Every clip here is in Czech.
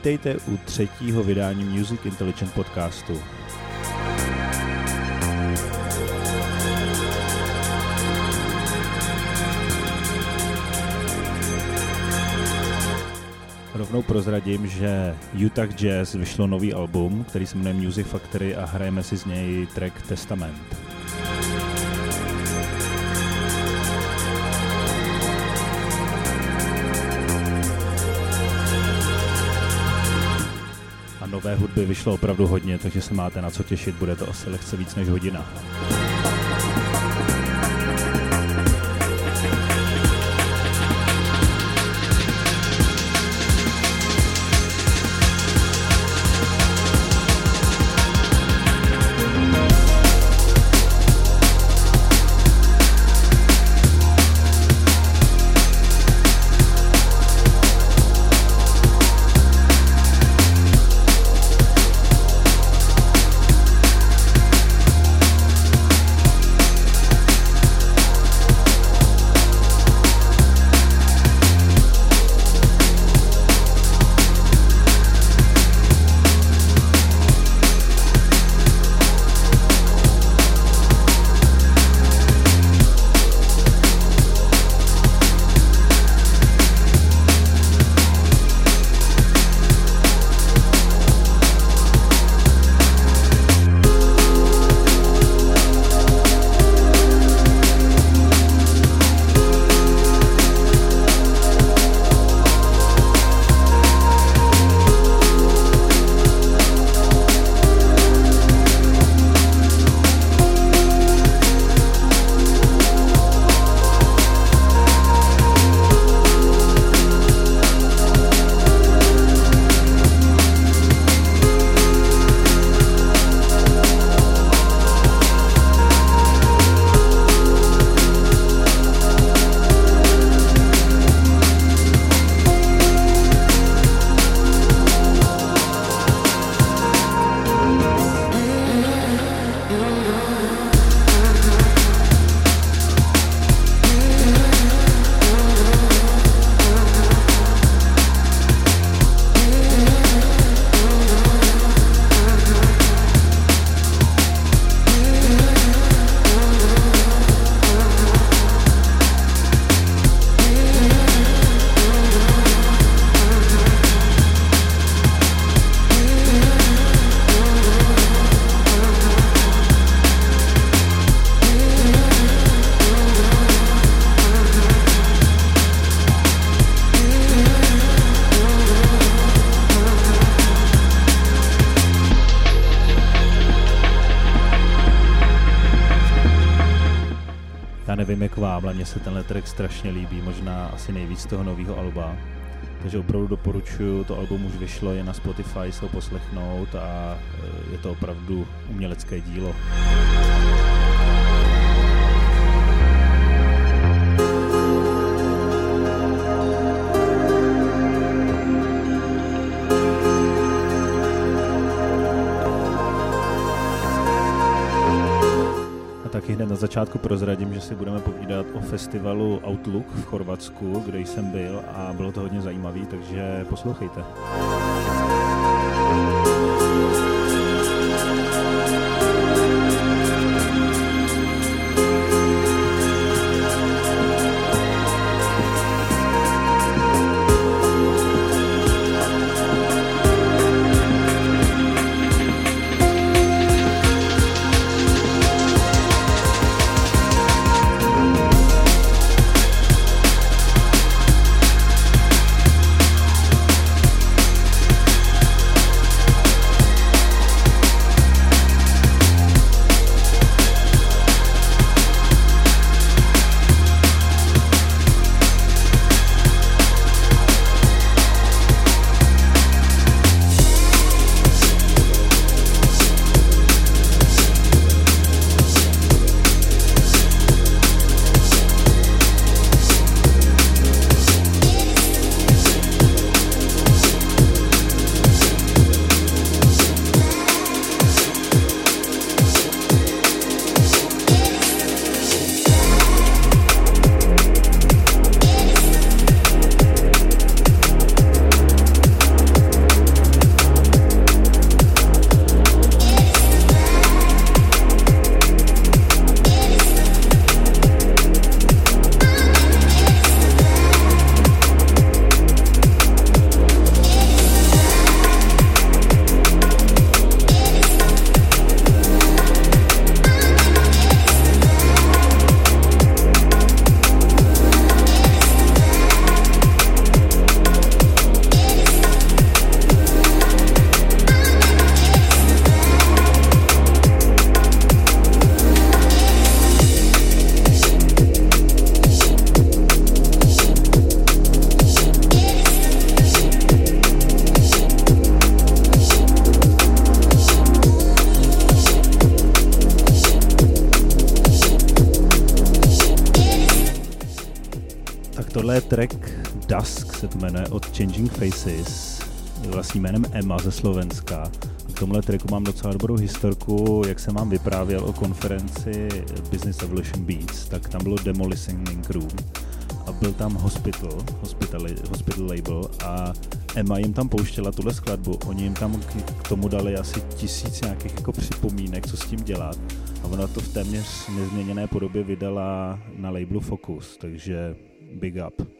Vítejte u třetího vydání Music Intelligent podcastu. Rovnou prozradím, že Utah Jazz vyšlo nový album, který se jmenuje Music Factory a hrajeme si z něj track Testament. Nové hudby vyšlo opravdu hodně, takže se máte na co těšit, bude to asi lehce víc než hodina. Strašně líbí, možná asi nejvíc toho nového alba. Takže opravdu doporučuju, to album už vyšlo, je na Spotify se ho poslechnout a e, je to opravdu umělecké dílo. Začátku prozradím, že si budeme povídat o festivalu Outlook v Chorvatsku, kde jsem byl a bylo to hodně zajímavé, takže poslouchejte. Thank Changing Faces, vlastním jménem Emma ze Slovenska. K tomhle tracku mám docela dobrou historku, jak jsem vám vyprávěl o konferenci Business Evolution Beats, tak tam bylo Demo Listening Room a byl tam Hospital, Hospital, Hospital Label a Emma jim tam pouštěla tuhle skladbu. Oni jim tam k, k tomu dali asi tisíc nějakých jako připomínek, co s tím dělat a ona to v téměř nezměněné podobě vydala na labelu Focus, takže big up.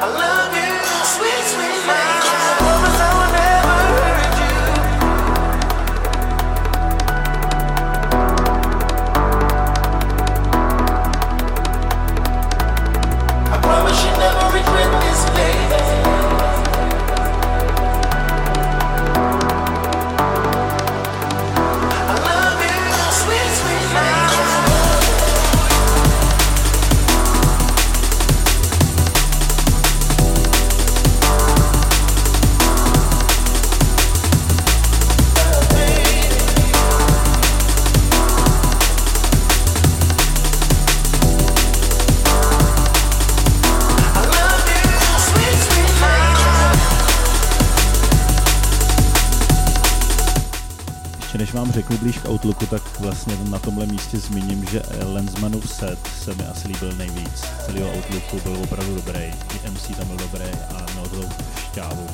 I love you, sweet, sweet baby. Vám řeknu blíž k Outlooku, tak vlastně na tomhle místě zmíním, že Lensmanův set se mi asi líbil nejvíc. Celého Outlooku byl opravdu dobrý, i MC tam byl dobrý a měl to šťávu.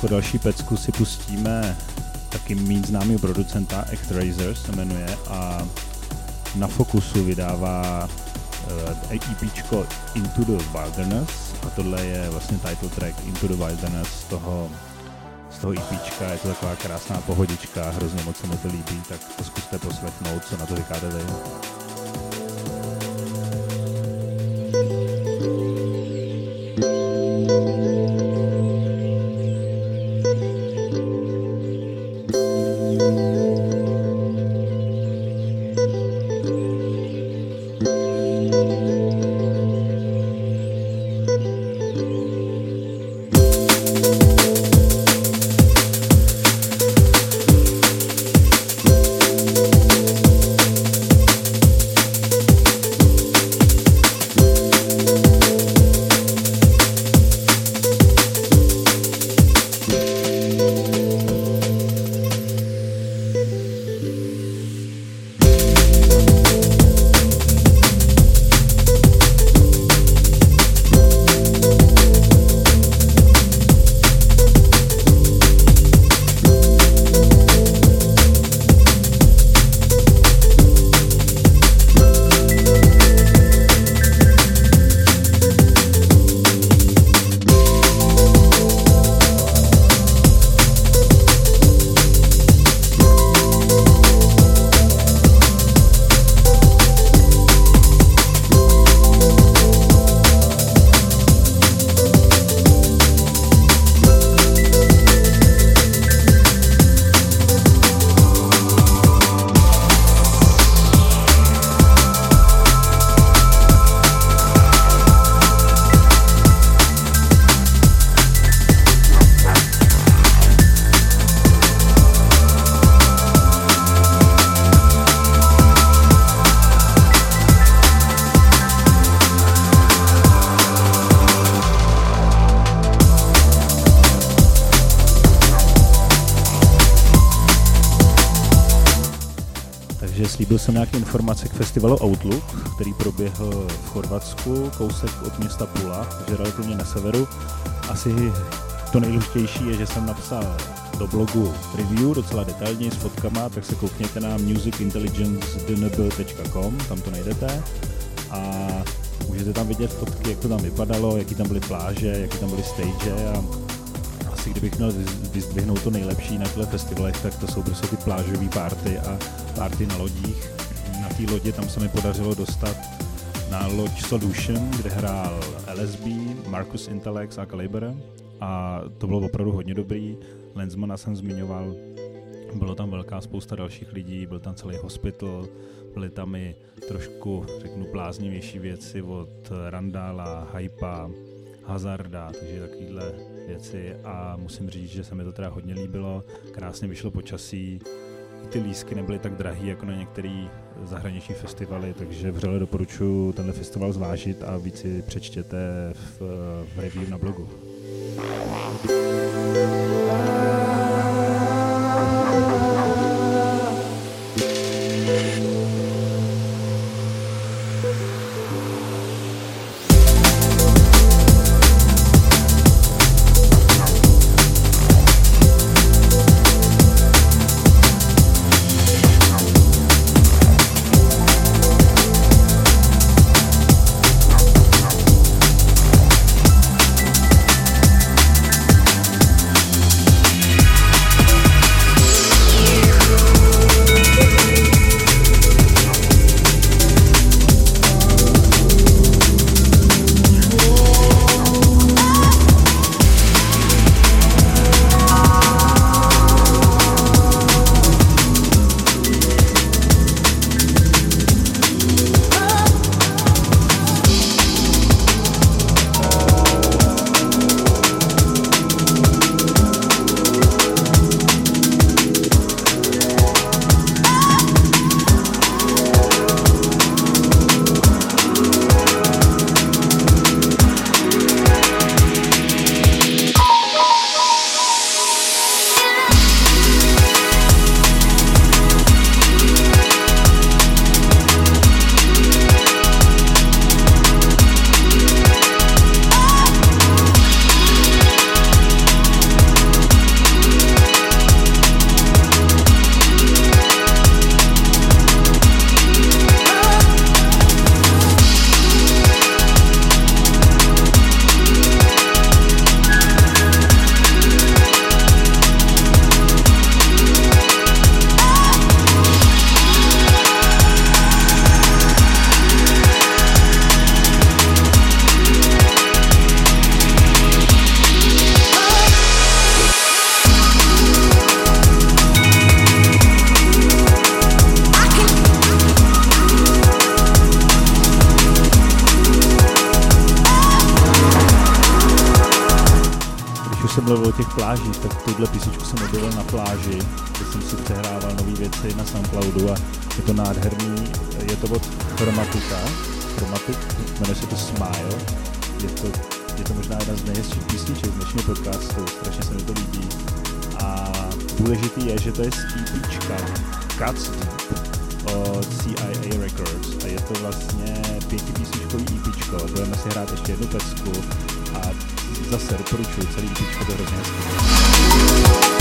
Jako další pecku si pustíme taky mít známý producenta Actraiser se jmenuje a na Focusu vydává uh, eh, EP Into the Wilderness a tohle je vlastně title track Into the Wilderness z toho, z toho EP, je to taková krásná pohodička, hrozně moc se mi to líbí, tak to zkuste poslechnout, co na to říkáte vy. Informace k festivalu Outlook, který proběhl v Chorvatsku, kousek od města Pula, takže relativně na severu. Asi to nejdůležitější je, že jsem napsal do blogu review docela detailně s fotkama, tak se koukněte na musicintelligence.com, tam to najdete. A můžete tam vidět fotky, jak to tam vypadalo, jaký tam byly pláže, jaký tam byly stage a asi kdybych měl vyzdvihnout to nejlepší na těchto festivalech, tak to jsou prostě ty plážové party a party na lodích. Té lodě tam se mi podařilo dostat na loď Solution, kde hrál LSB, Marcus Intellex a Caliber a to bylo opravdu hodně dobrý. Lensmana jsem zmiňoval, bylo tam velká spousta dalších lidí, byl tam celý hospital, byly tam i trošku, řeknu, bláznivější věci od Randala, Hypa, Hazarda, takže takovýhle věci. A musím říct, že se mi to teda hodně líbilo, krásně vyšlo počasí, ty lísky nebyly tak drahý jako na některé zahraniční festivaly, takže vřele doporučuji tenhle festival zvážit a víc si přečtěte v, v review na blogu. Mluvil o těch plážích, tak tuhle písničku jsem objevil na pláži, kde jsem si přehrával nové věci na Soundcloudu a je to nádherný, je to od Chromatika, Chromatik, jmenuje se to Smile, je to, je to možná jedna z nejhezčích písniček z dnešního podcastu, strašně se mi to líbí. A důležitý je, že to je z EPčka Cuts od CIA Records a je to vlastně pětipísničkový EPčko, budeme si hrát ještě jednu pecku a zase doporučuji celý to je hrozně.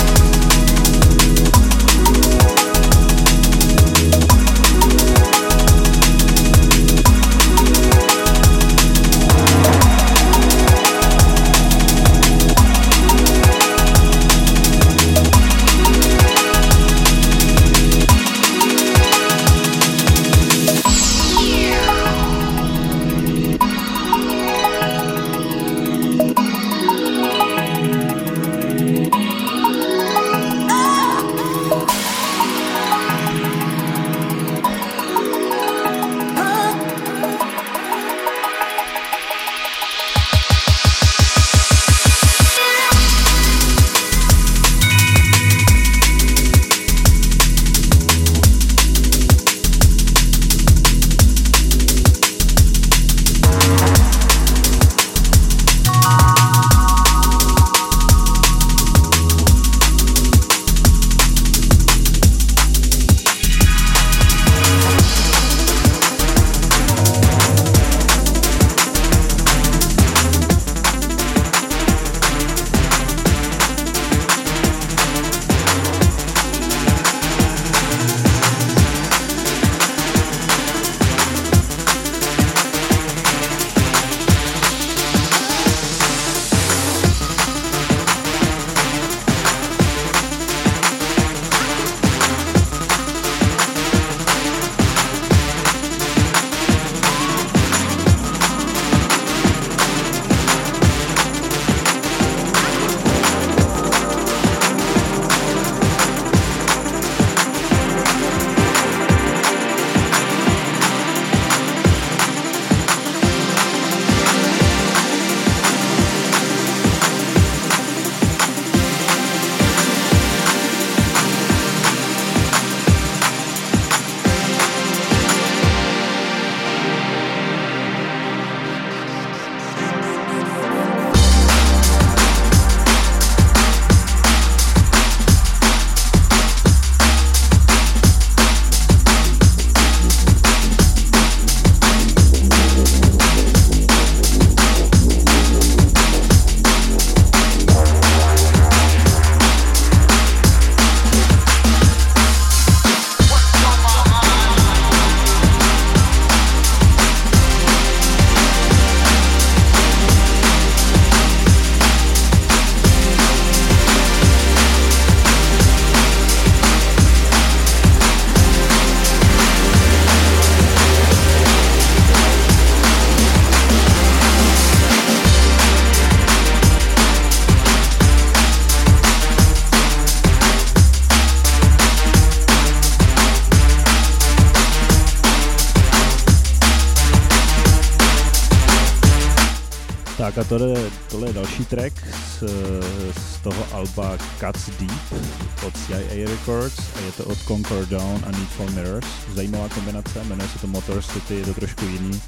Deep od CIA Records a je to od Conquer Down a Need for Mirrors. Zajímavá kombinace, jmenuje se to Motor City, je to trošku jiný.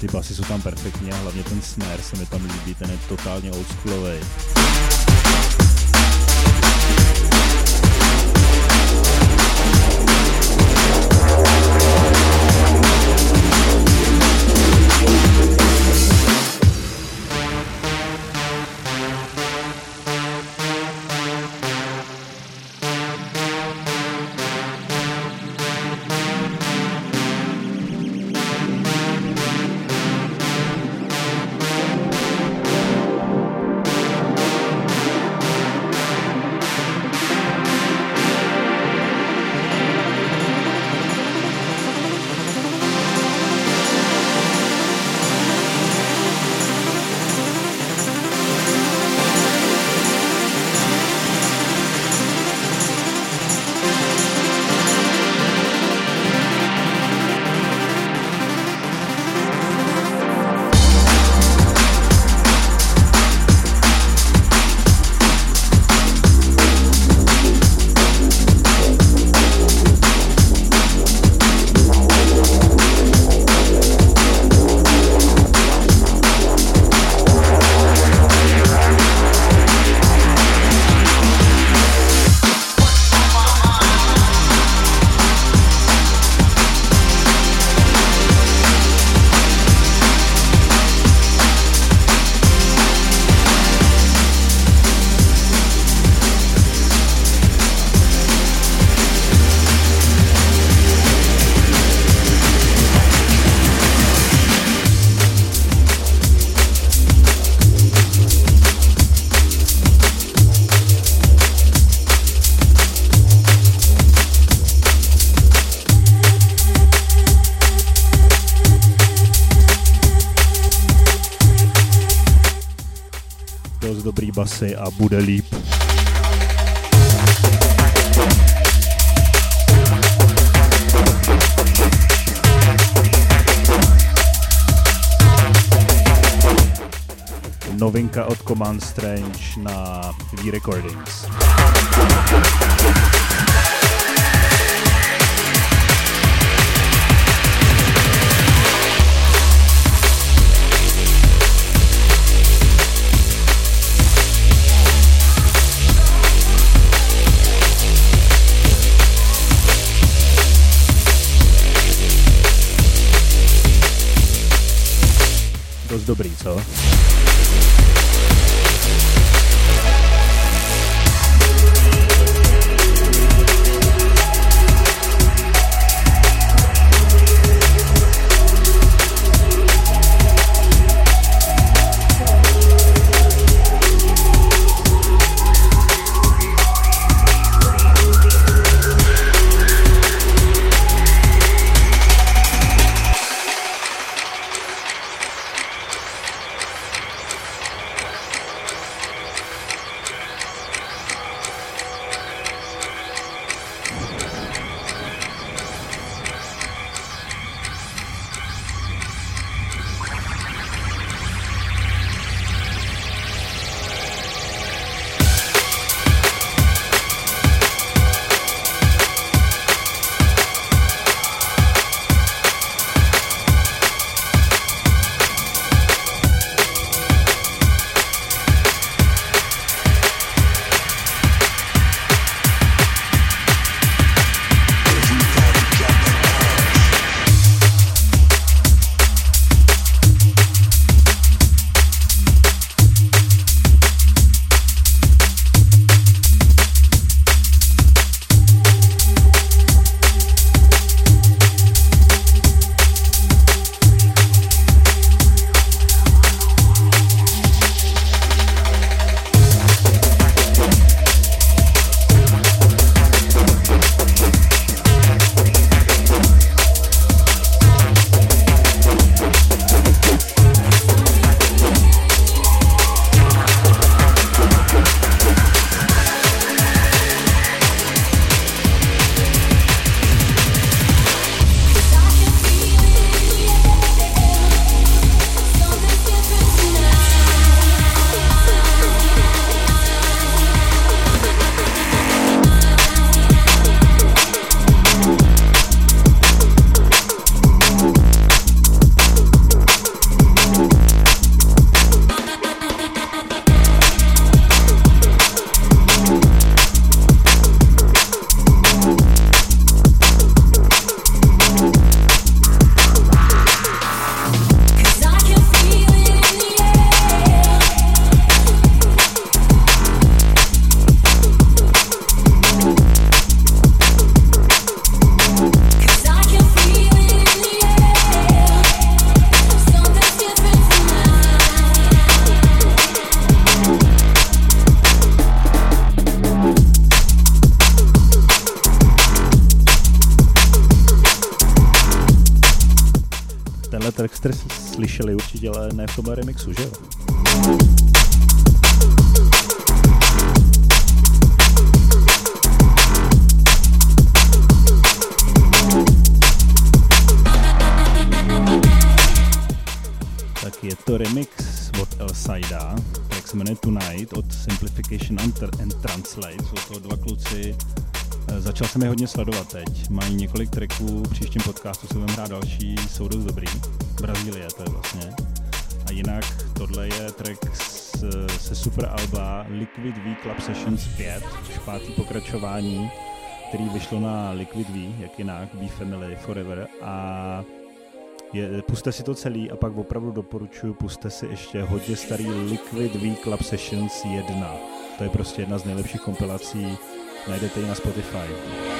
Ty basy jsou tam perfektní a hlavně ten snare se mi tam líbí, ten je totálně oldschoolový. Basy a bude líp. novinka od Command Strange na V-Recordings. Dobrý, co? Tomhle remixu, že jo? Tak je to remix od Elsida, jak se jmenuje Tonight od Simplification and Translate. Jsou to dva kluci, eh, Začal jsem je hodně sledovat teď. Mají několik tracků, v příštím podcastu se budeme hrát další, jsou dost dobrý. Brazílie to je vlastně. A jinak tohle je track z, se super alba Liquid V Club Sessions 5, pátý pokračování, který vyšlo na Liquid V, jak jinak, V Family Forever a je, puste si to celý a pak opravdu doporučuji, puste si ještě hodně starý Liquid V Club Sessions 1. To je prostě jedna z nejlepších kompilací, najdete ji na Spotify.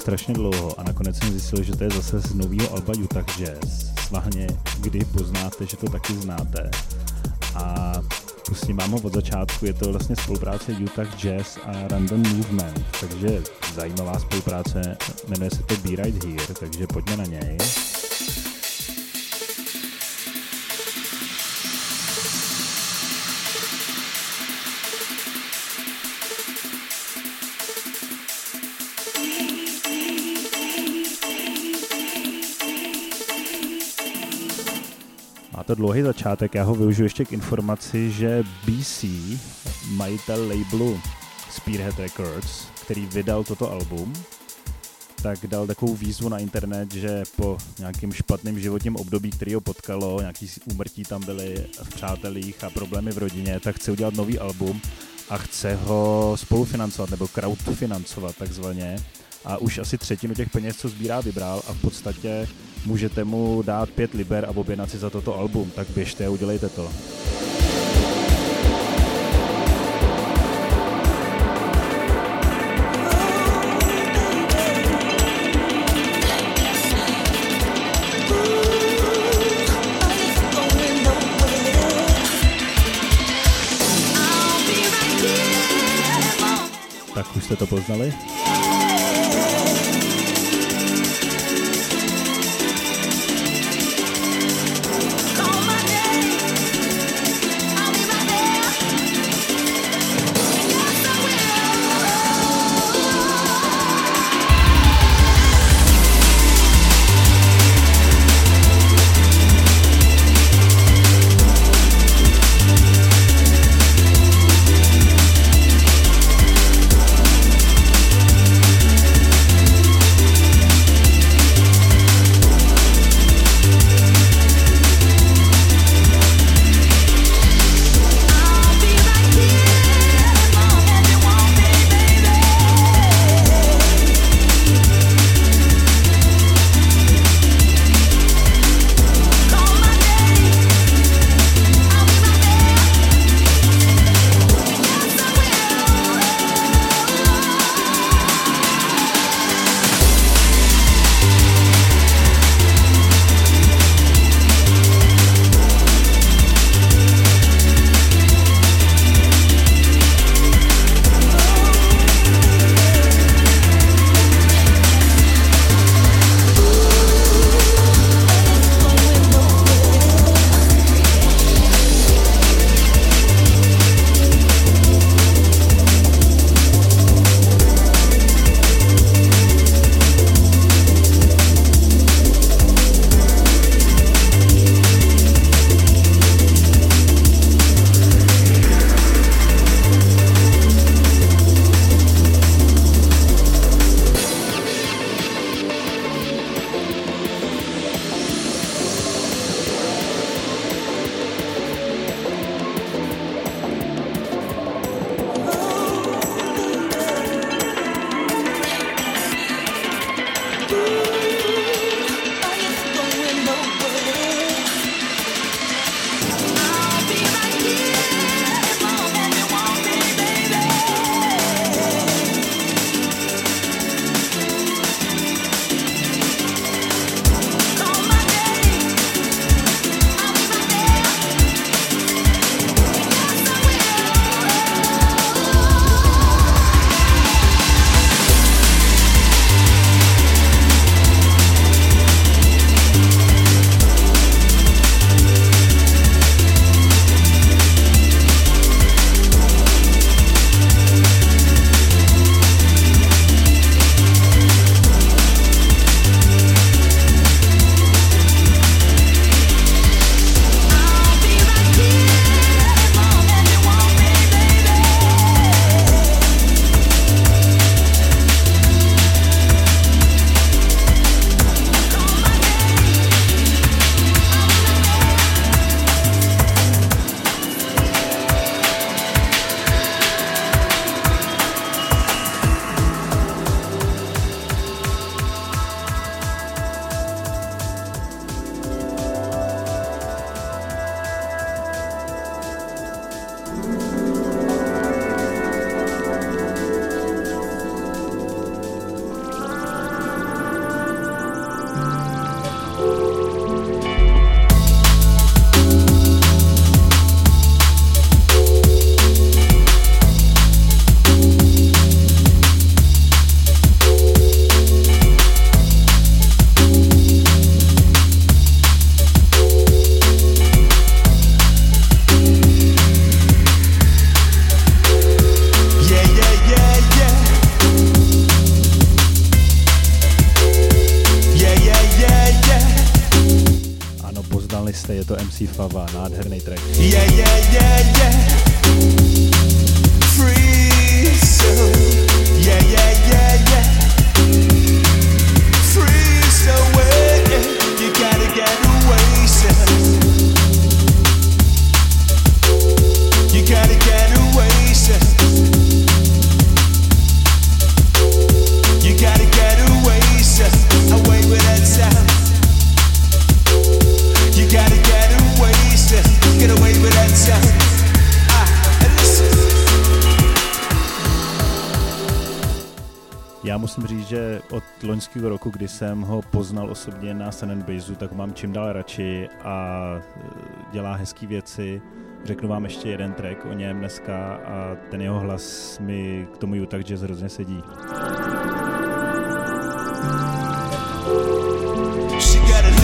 Strašně dlouho a nakonec jsem zjistil, že to je zase z nového alba Utah Jazz. Svahně, kdy poznáte, že to taky znáte. A pustím vám ho od začátku, je to vlastně spolupráce Utah Jazz a Random Movement, takže zajímavá spolupráce, jmenuje se to Be Right Here, takže pojďme na něj. Dlouhý začátek, já ho využiju ještě k informaci, že BC, majitel labelu Spearhead Records, který vydal toto album, tak dal takovou výzvu na internet, že po nějakým špatným životním období, který ho potkalo, nějaký úmrtí tam byly v přátelích a problémy v rodině, tak chce udělat nový album a chce ho spolufinancovat nebo crowdfinancovat takzvaně. A už asi třetinu těch peněz, co sbírá, vybral a v podstatě můžete mu dát pět liber a objednat si za toto album, tak běžte a udělejte to. Tak už jste to poznali? To MC Fava, nádherný track. Yeah, yeah, yeah, yeah. Free soul. Yeah, yeah, yeah, musím říct, že od loňského roku, kdy jsem ho poznal osobně na Sun tak ho mám čím dál radši a e, dělá hezké věci. Řeknu vám ještě jeden track o něm dneska a ten jeho hlas mi k tomu Utah Jazz hrozně sedí. She got a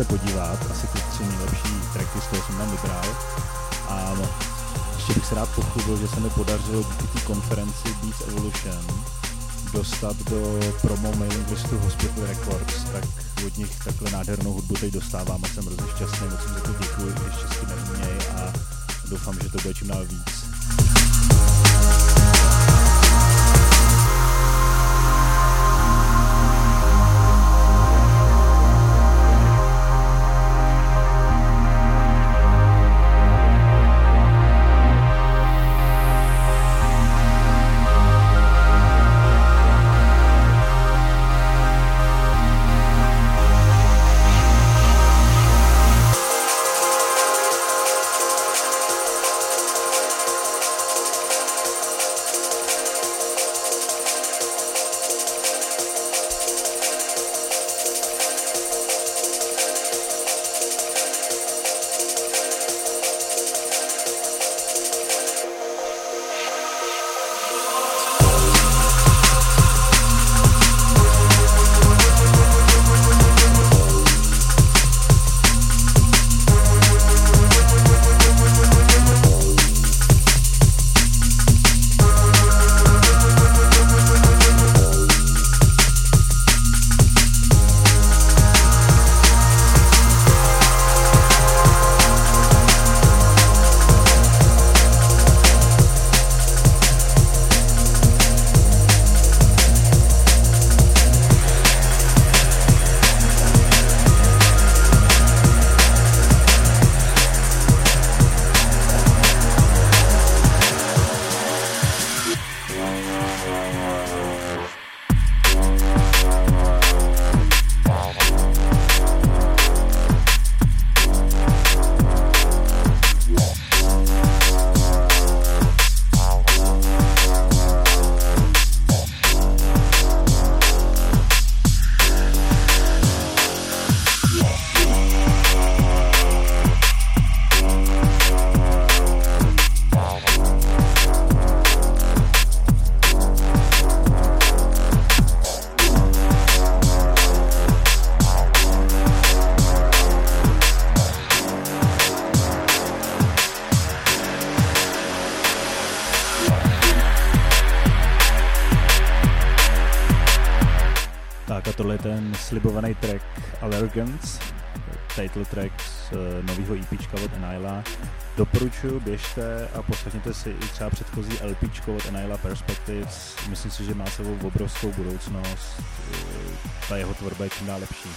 se podívat, asi ty tři nejlepší tracky z toho jsem tam vybral. A ještě bych se rád pochlubil, že se mi podařilo díky té konferenci Beats Evolution dostat do promo mailing listu Hospital Records, tak od nich takhle nádhernou hudbu teď dostávám a jsem hrozně šťastný, moc jim za to děkuji, ještě s tím a doufám, že to bude čím dál víc. Slibovaný track Allergence, title track z uh, nového EPčka od Enila. Doporučuji, běžte a poslechněte si i třeba předchozí LPčko od Enila Perspectives. Myslím si, že má sebou obrovskou budoucnost. Uh, ta jeho tvorba je čím dál lepší.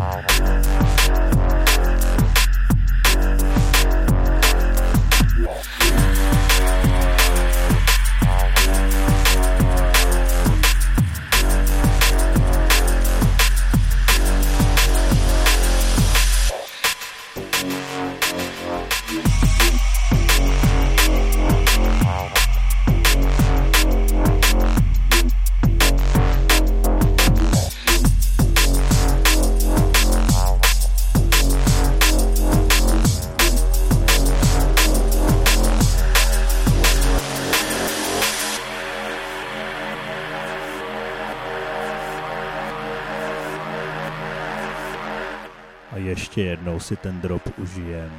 A si ten drop užijem.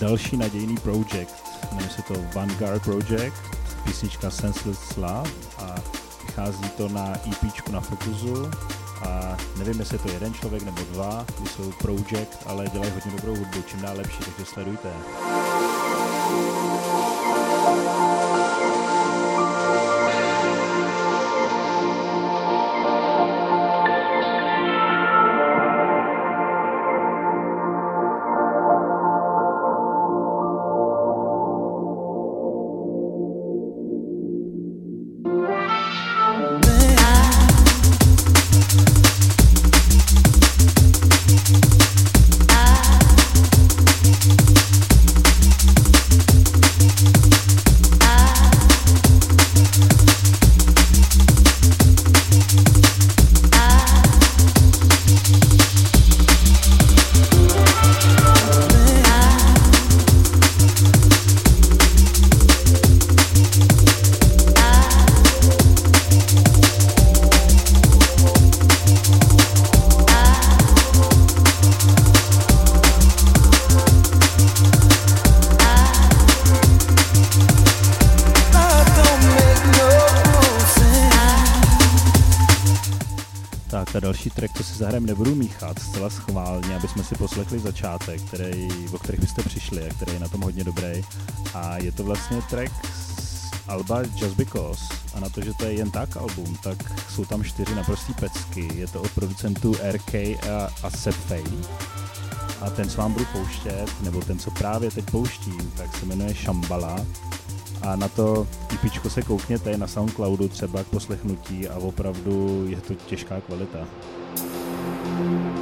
Další nadějný project. Jmenuje se to Vanguard Project, písnička Senseless Love a vychází to na EP na Focusu a nevím, jestli je to jeden člověk nebo dva, ty jsou project, ale dělají hodně dobrou hudbu, čím dál lepší, takže sledujte. další si poslechli začátek, který, o kterých byste přišli a který je na tom hodně dobrý. A je to vlastně track z Alba Just Because. A na to, že to je jen tak album, tak jsou tam čtyři naprostý pecky. Je to od producentů RK a, a Sepfej. A ten, co vám budu pouštět, nebo ten, co právě teď pouštím, tak se jmenuje Shambhala a na to IP se koukněte na Soundcloudu třeba k poslechnutí a opravdu je to těžká kvalita. správně.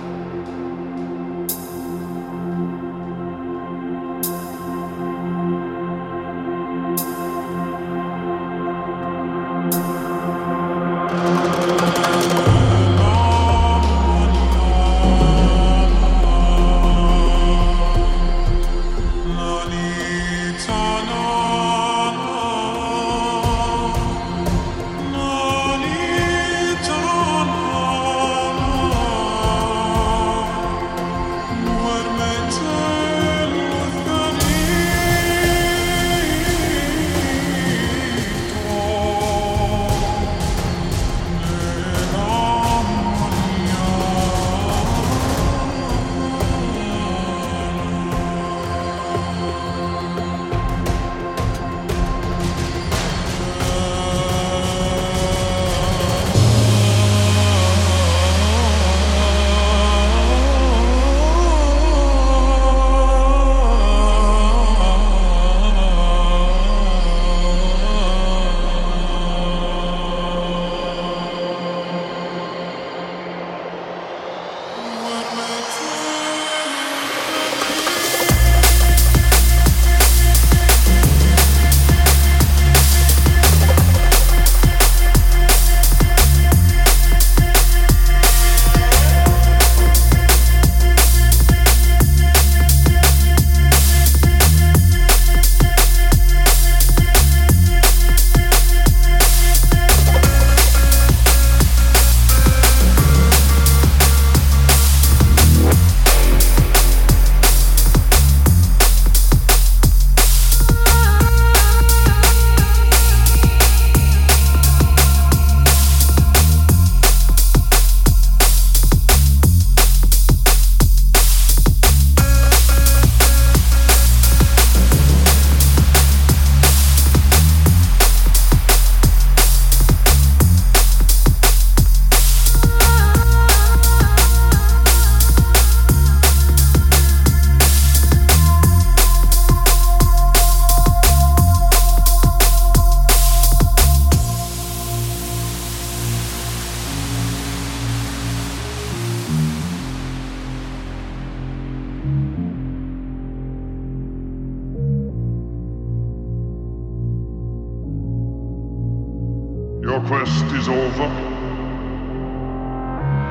The quest is over?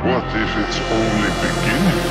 What if it's only beginning?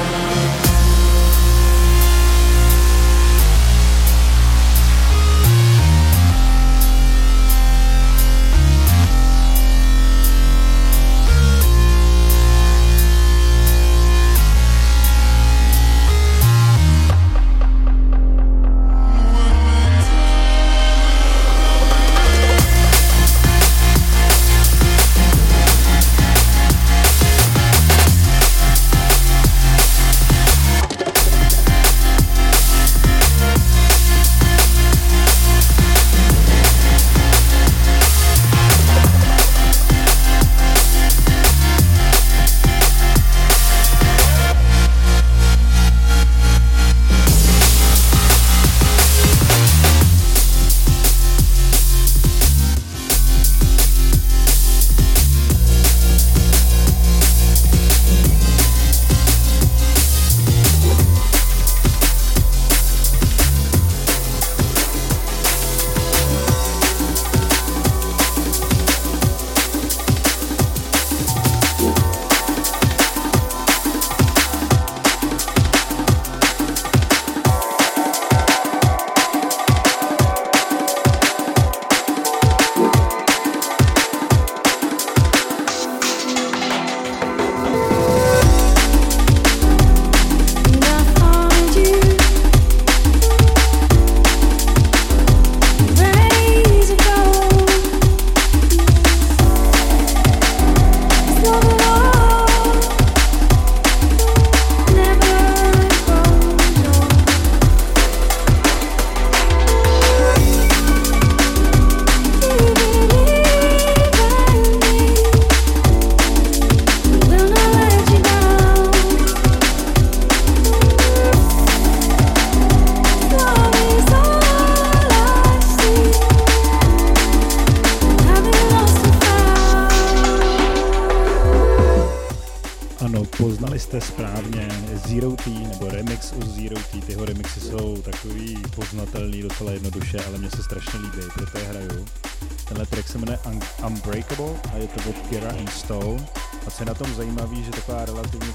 Je to od Kira and Stone. A co je na tom zajímavé, že taková relativně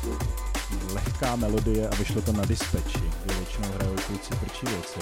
lehká melodie a vyšlo to na dispatchi, kde většinou hrajou kluci tvrdší věci.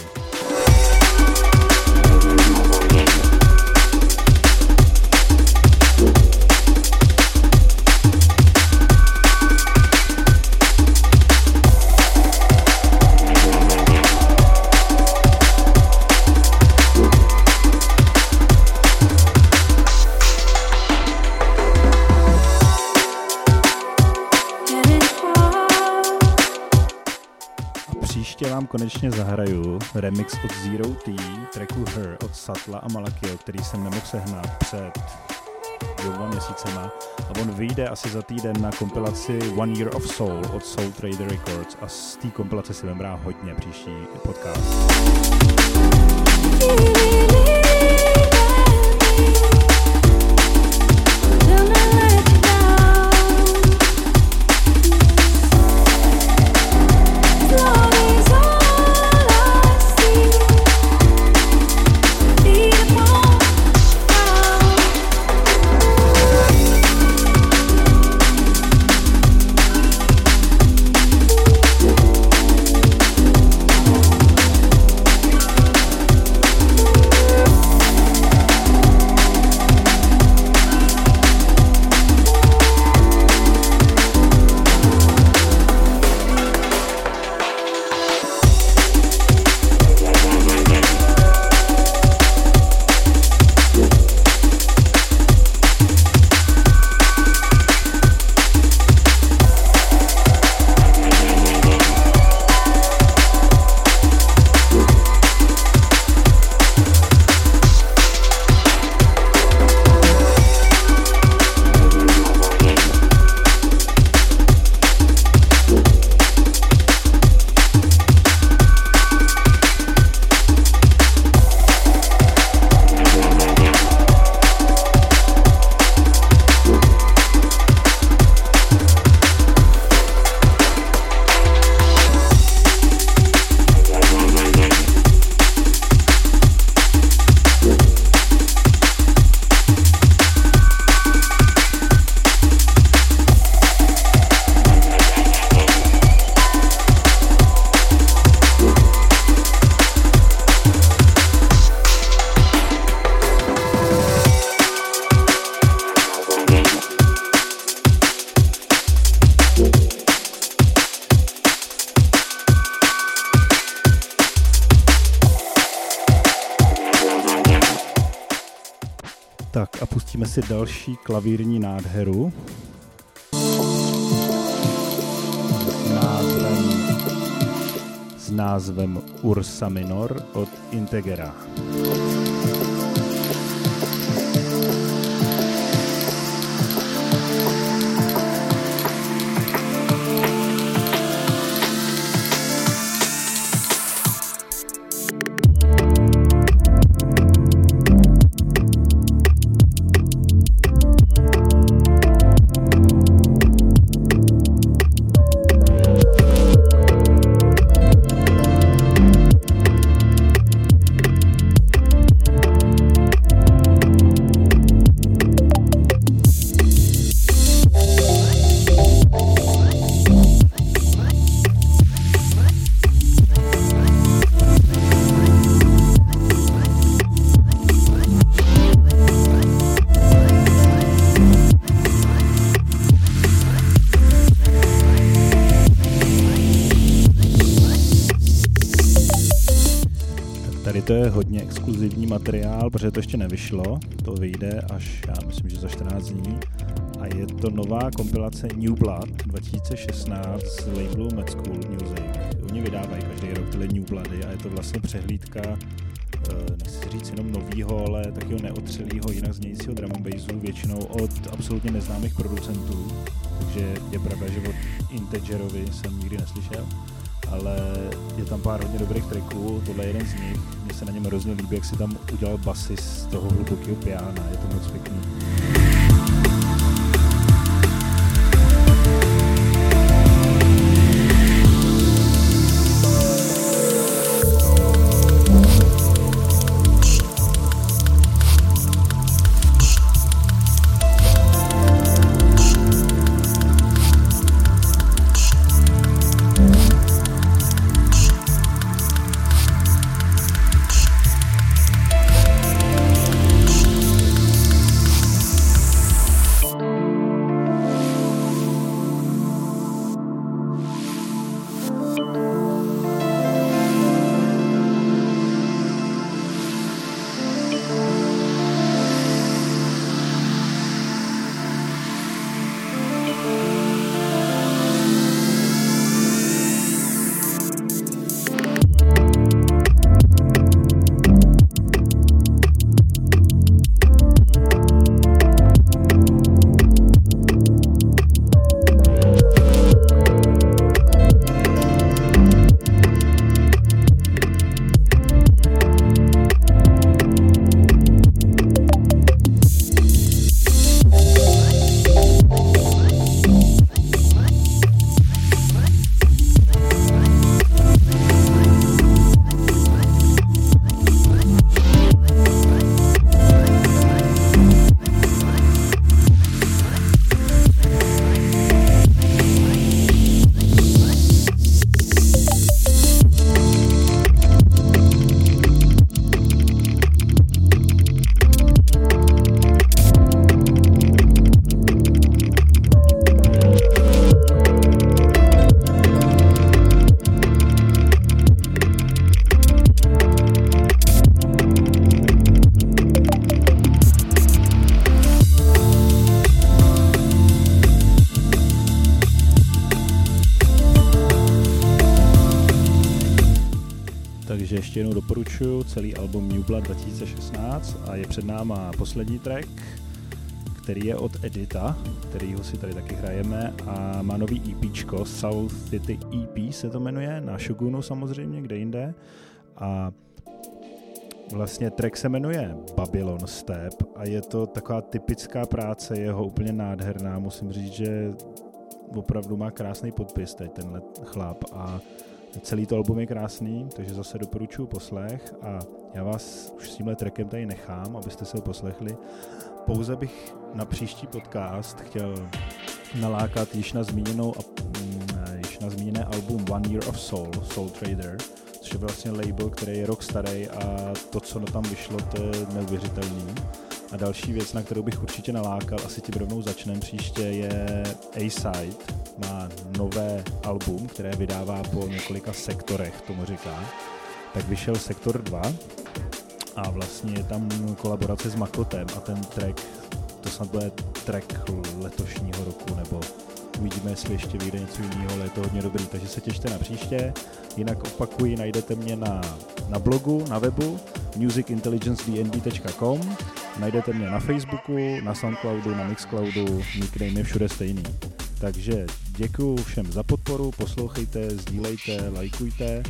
Konečně zahraju remix od Zero T, tracku Her od Satla a Malakio, který jsem nemohl sehnat před dvěma měsícema. A on vyjde asi za týden na kompilaci One Year of Soul od Soul Trader Records a z té kompilace si vem hodně příští podcast. Další klavírní nádheru. S názvem, s názvem Ursa Minor od Integera. Materiál, protože to ještě nevyšlo. To vyjde až, já myslím, že za 14 dní. A je to nová kompilace New Blood 2016 z labelu Mad School Music. Oni vydávají každý rok tyhle New Bloody a je to vlastně přehlídka eh, nechci říct jenom novýho, ale takového neotřelého, jinak znějícího drum bassu, většinou od absolutně neznámých producentů. Takže je pravda, že od Integerovi jsem nikdy neslyšel ale je tam pár hodně dobrých tracků, tohle je jeden z nich. Mně se na něm hrozně líbí, jak si tam udělal basy z toho hlubokého piana, je to moc pěkný. Jednou doporučuji celý album New Blood 2016 a je před náma poslední track, který je od Edita, kterýho si tady taky hrajeme a má nový EPčko, South City EP se to jmenuje, na Shogunu samozřejmě, kde jinde. A Vlastně track se jmenuje Babylon Step a je to taková typická práce, jeho úplně nádherná. Musím říct, že opravdu má krásný podpis teď tenhle chlap a celý to album je krásný, takže zase doporučuji poslech a já vás už s tímhle trackem tady nechám, abyste se ho poslechli. Pouze bych na příští podcast chtěl nalákat již na zmíněnou mm, již na zmíněné album One Year of Soul, Soul Trader, což je vlastně label, který je rok starý a to, co tam vyšlo, to je neuvěřitelný. A další věc, na kterou bych určitě nalákal, asi tím rovnou začneme příště, je A-Side. Má nové album, které vydává po několika sektorech, tomu říká. Tak vyšel sektor 2 a vlastně je tam kolaborace s Makotem a ten track, to snad bude track letošního roku, nebo uvidíme, jestli ještě vyjde něco jiného, ale je to hodně dobrý, takže se těšte na příště. Jinak opakuji, najdete mě na, na blogu, na webu musicintelligencednb.com Najdete mě na Facebooku, na Soundcloudu, na Mixcloudu, nickname je všude stejný. Takže děkuji všem za podporu, poslouchejte, sdílejte, lajkujte.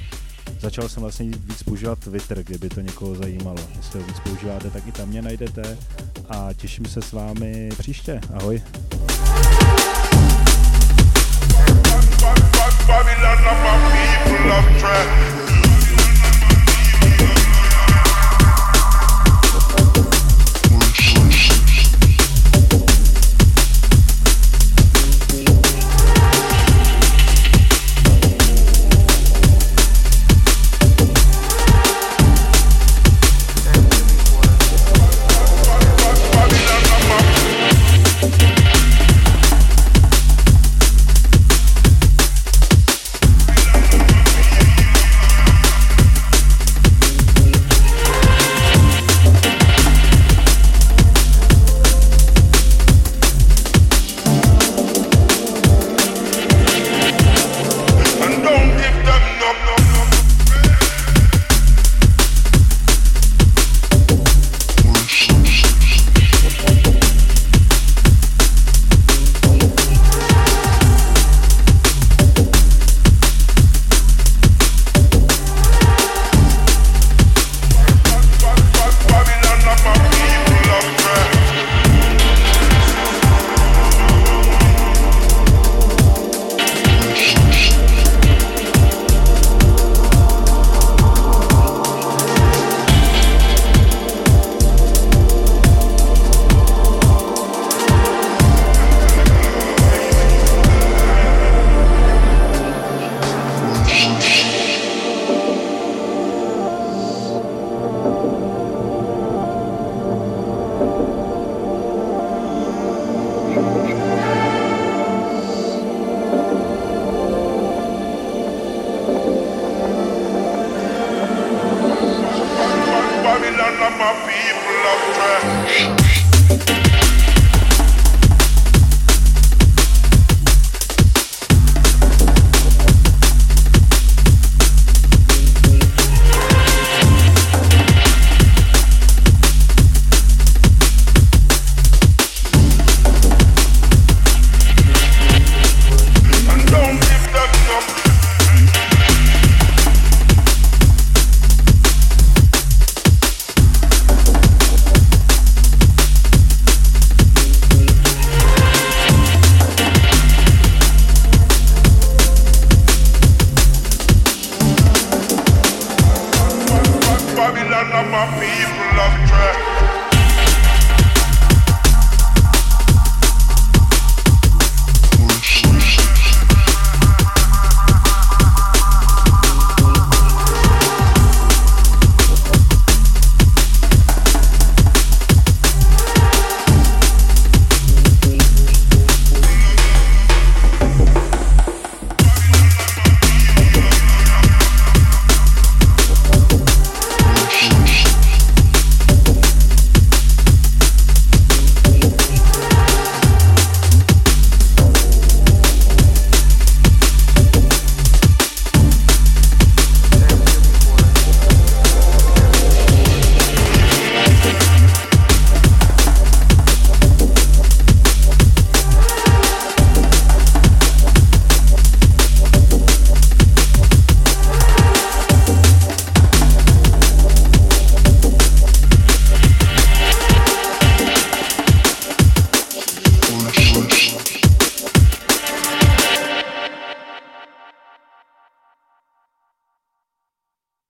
Začal jsem vlastně víc používat Twitter, kdyby to někoho zajímalo. Jestli ho víc používáte, tak i tam mě najdete a těším se s vámi příště. Ahoj. Babylon, I'm a people of